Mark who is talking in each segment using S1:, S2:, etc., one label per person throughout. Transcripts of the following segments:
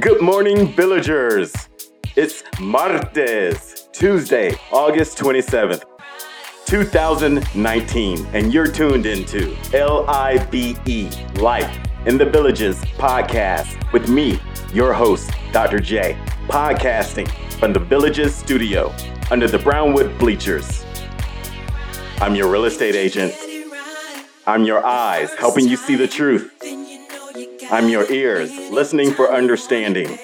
S1: Good morning, villagers. It's Martes, Tuesday, August 27th, 2019, and you're tuned into L I V E Life in the Villages podcast with me, your host, Dr. J, podcasting from the Villages studio under the Brownwood bleachers. I'm your real estate agent. I'm your eyes, helping you see the truth. I'm your ears, listening for understanding.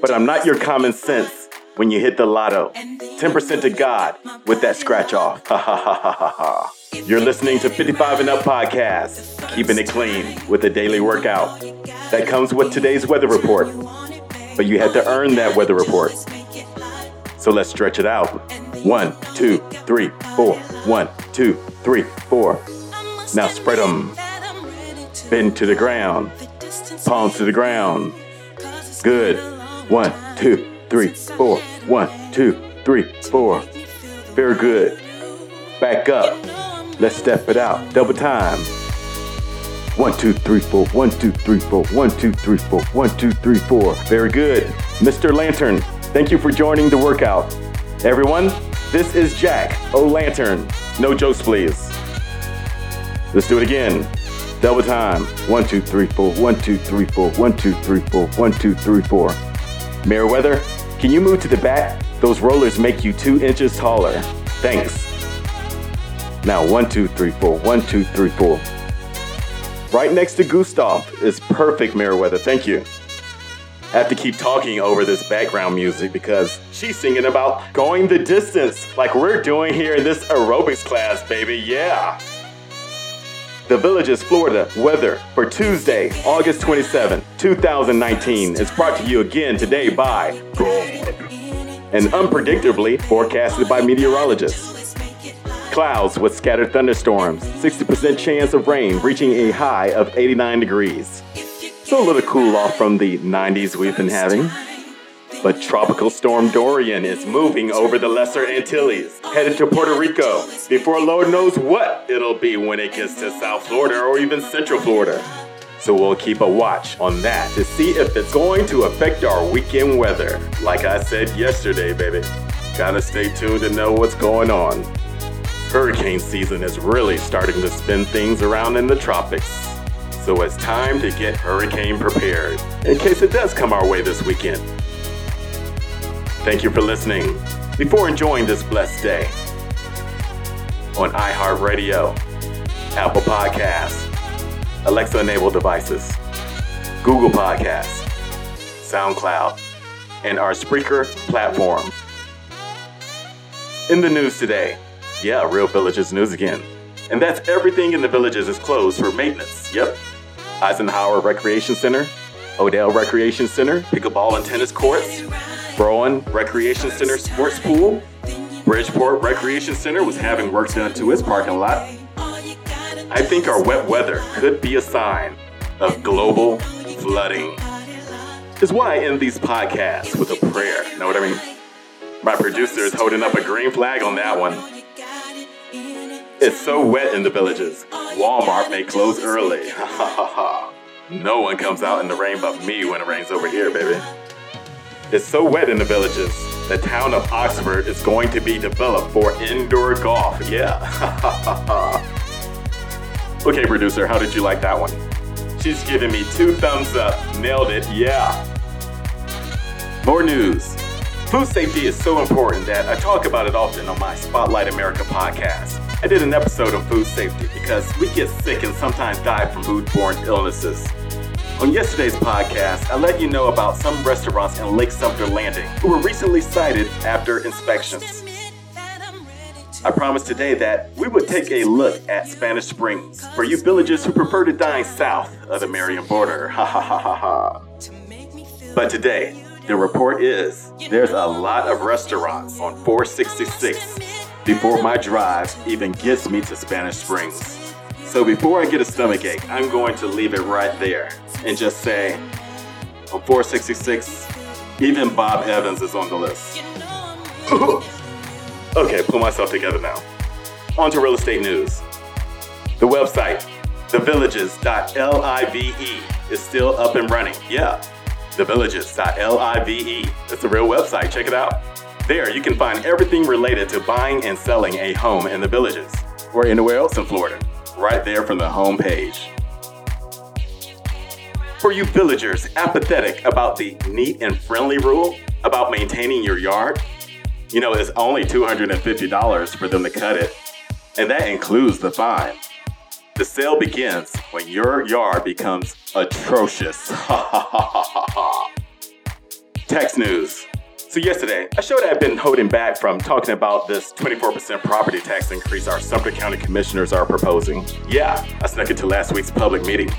S1: But I'm not your common sense when you hit the lotto. 10% to God with that scratch off. Ha ha ha ha ha. You're listening to 55 and Up Podcast, keeping it clean with a daily workout. That comes with today's weather report. But you had to earn that weather report. So let's stretch it out. One, two, three, four. One, two, three, four. Now spread them. Bend to the ground. Palms to the ground. Good. One, two, three, four. One, two, three, four. Very good. Back up. Let's step it out. Double time. One, two, three, four. One, two, three, four. One, two, three, four. One, two, three, four. Very good. Mr. Lantern, thank you for joining the workout. Everyone, this is Jack O Lantern. No jokes, please. Let's do it again. Double time. One, two, three, four. One, two, three, four. One, two, three, four. One, two, three, four. Meriwether, can you move to the back? Those rollers make you two inches taller. Thanks. Now, one, two, three, four. One, two, three, four. Right next to Gustav is perfect, Meriwether. Thank you. I have to keep talking over this background music because she's singing about going the distance like we're doing here in this aerobics class, baby. Yeah. The Villages, Florida weather for Tuesday, August 27, 2019 is brought to you again today by and unpredictably forecasted by meteorologists. Clouds with scattered thunderstorms, 60% chance of rain reaching a high of 89 degrees. So a little cool off from the 90s we've been having. But Tropical Storm Dorian is moving over the Lesser Antilles, headed to Puerto Rico, before Lord knows what it'll be when it gets to South Florida or even Central Florida. So we'll keep a watch on that to see if it's going to affect our weekend weather. Like I said yesterday, baby, gotta stay tuned to know what's going on. Hurricane season is really starting to spin things around in the tropics. So it's time to get hurricane prepared in case it does come our way this weekend. Thank you for listening. Before enjoying this blessed day on iHeartRadio, Apple Podcasts, Alexa enabled devices, Google Podcasts, SoundCloud, and our Spreaker platform. In the news today, yeah, Real Villages news again. And that's everything in the villages is closed for maintenance. Yep. Eisenhower Recreation Center, Odell Recreation Center, pickleball and tennis courts, Rohan Recreation Center sports pool, Bridgeport Recreation Center was having work done to its parking lot. I think our wet weather could be a sign of global flooding. Is why I end these podcasts with a prayer. Know what I mean? My producer is holding up a green flag on that one. It's so wet in the villages. Walmart may close early. no one comes out in the rain but me when it rains over here, baby. It's so wet in the villages. The town of Oxford is going to be developed for indoor golf. Yeah. okay, producer, how did you like that one? She's giving me two thumbs up. Nailed it. Yeah. More news. Food safety is so important that I talk about it often on my Spotlight America podcast. I did an episode on food safety because we get sick and sometimes die from foodborne illnesses. On yesterday's podcast, I let you know about some restaurants in Lake Sumter Landing who were recently cited after inspections. I promised today that we would take a look at Spanish Springs for you villagers who prefer to dine south of the Marion border. Ha ha ha ha ha. But today, the report is there's a lot of restaurants on 466 before my drive even gets me to Spanish Springs. So before I get a stomachache, I'm going to leave it right there and just say on 466, even Bob Evans is on the list. okay, pull myself together now. On to real estate news. The website, thevillages.live, is still up and running. Yeah. thevillages.live. It's a real website. Check it out. There, you can find everything related to buying and selling a home in the villages or anywhere else in Florida, right there from the home page. For you villagers apathetic about the neat and friendly rule about maintaining your yard, you know, it's only $250 for them to cut it, and that includes the fine. The sale begins when your yard becomes atrocious. Tax news. So, yesterday, I showed I've been holding back from talking about this 24% property tax increase our Sumter County commissioners are proposing. Yeah, I snuck into last week's public meeting.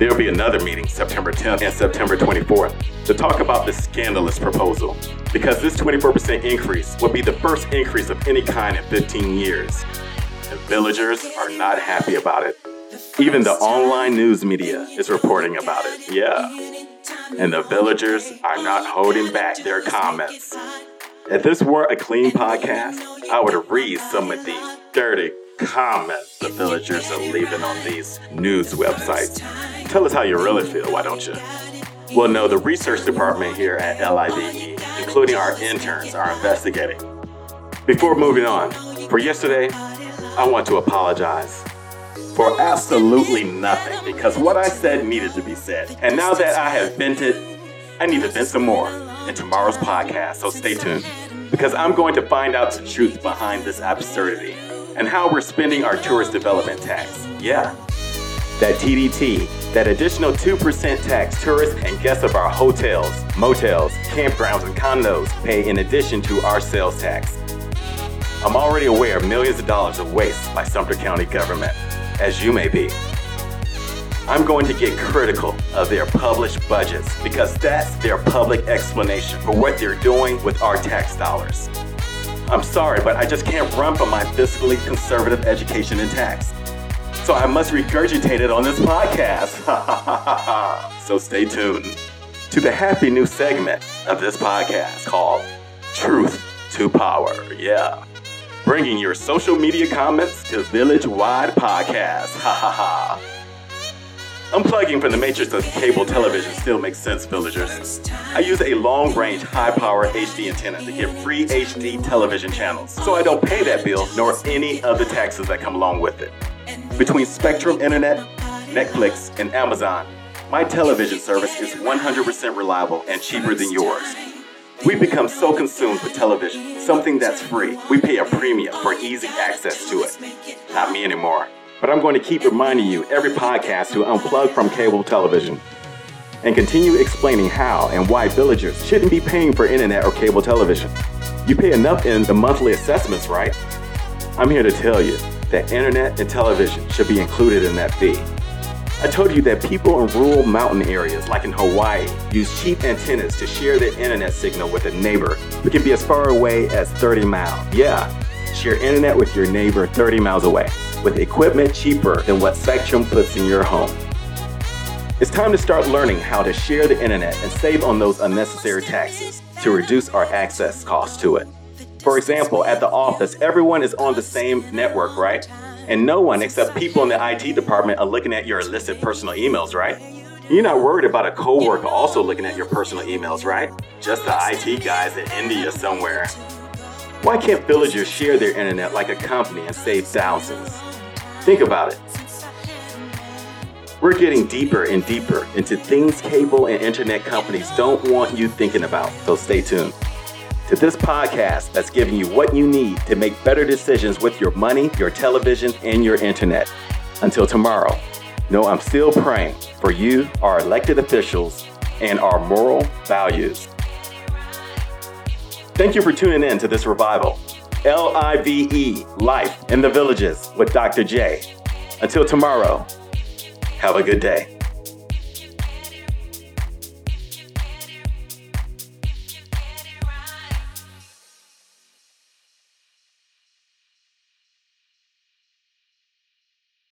S1: There'll be another meeting September 10th and September 24th to talk about this scandalous proposal. Because this 24% increase will be the first increase of any kind in 15 years. The villagers are not happy about it. Even the online news media is reporting about it. Yeah. And the villagers are not holding back their comments. If this were a clean podcast, I would read some of these dirty comments the villagers are leaving on these news websites. Tell us how you really feel, why don't you? Well, no, the research department here at LIVE, including our interns, are investigating. Before moving on, for yesterday, I want to apologize for absolutely nothing because what I said needed to be said. And now that I have vented, I need to vent some more in tomorrow's podcast, so stay tuned because I'm going to find out the truth behind this absurdity and how we're spending our tourist development tax. Yeah, that TDT, that additional 2% tax tourists and guests of our hotels, motels, campgrounds, and condos pay in addition to our sales tax. I'm already aware of millions of dollars of waste by Sumter County government, as you may be. I'm going to get critical of their published budgets because that's their public explanation for what they're doing with our tax dollars. I'm sorry, but I just can't run from my fiscally conservative education and tax. So I must regurgitate it on this podcast. so stay tuned to the happy new segment of this podcast called Truth to Power. Yeah. Bringing your social media comments to Village Wide Podcast. Ha ha ha. Unplugging from the matrix of cable television still makes sense, villagers. I use a long range, high power HD antenna to get free HD television channels, so I don't pay that bill nor any of the taxes that come along with it. Between Spectrum Internet, Netflix, and Amazon, my television service is 100% reliable and cheaper than yours. We've become so consumed with television, something that's free. We pay a premium for easy access to it. Not me anymore. But I'm going to keep reminding you every podcast to unplug from cable television and continue explaining how and why villagers shouldn't be paying for internet or cable television. You pay enough in the monthly assessments, right? I'm here to tell you that internet and television should be included in that fee. I told you that people in rural mountain areas like in Hawaii use cheap antennas to share their internet signal with a neighbor who can be as far away as 30 miles. Yeah, share internet with your neighbor 30 miles away with equipment cheaper than what Spectrum puts in your home. It's time to start learning how to share the internet and save on those unnecessary taxes to reduce our access costs to it. For example, at the office, everyone is on the same network, right? And no one except people in the IT department are looking at your illicit personal emails, right? You're not worried about a coworker also looking at your personal emails, right? Just the IT guys in India somewhere. Why can't villagers share their internet like a company and save thousands? Think about it. We're getting deeper and deeper into things cable and internet companies don't want you thinking about, so stay tuned to this podcast that's giving you what you need to make better decisions with your money, your television, and your internet. Until tomorrow, know I'm still praying for you, our elected officials, and our moral values. Thank you for tuning in to this revival. L I V E, Life in the Villages with Dr. J. Until tomorrow, have a good day.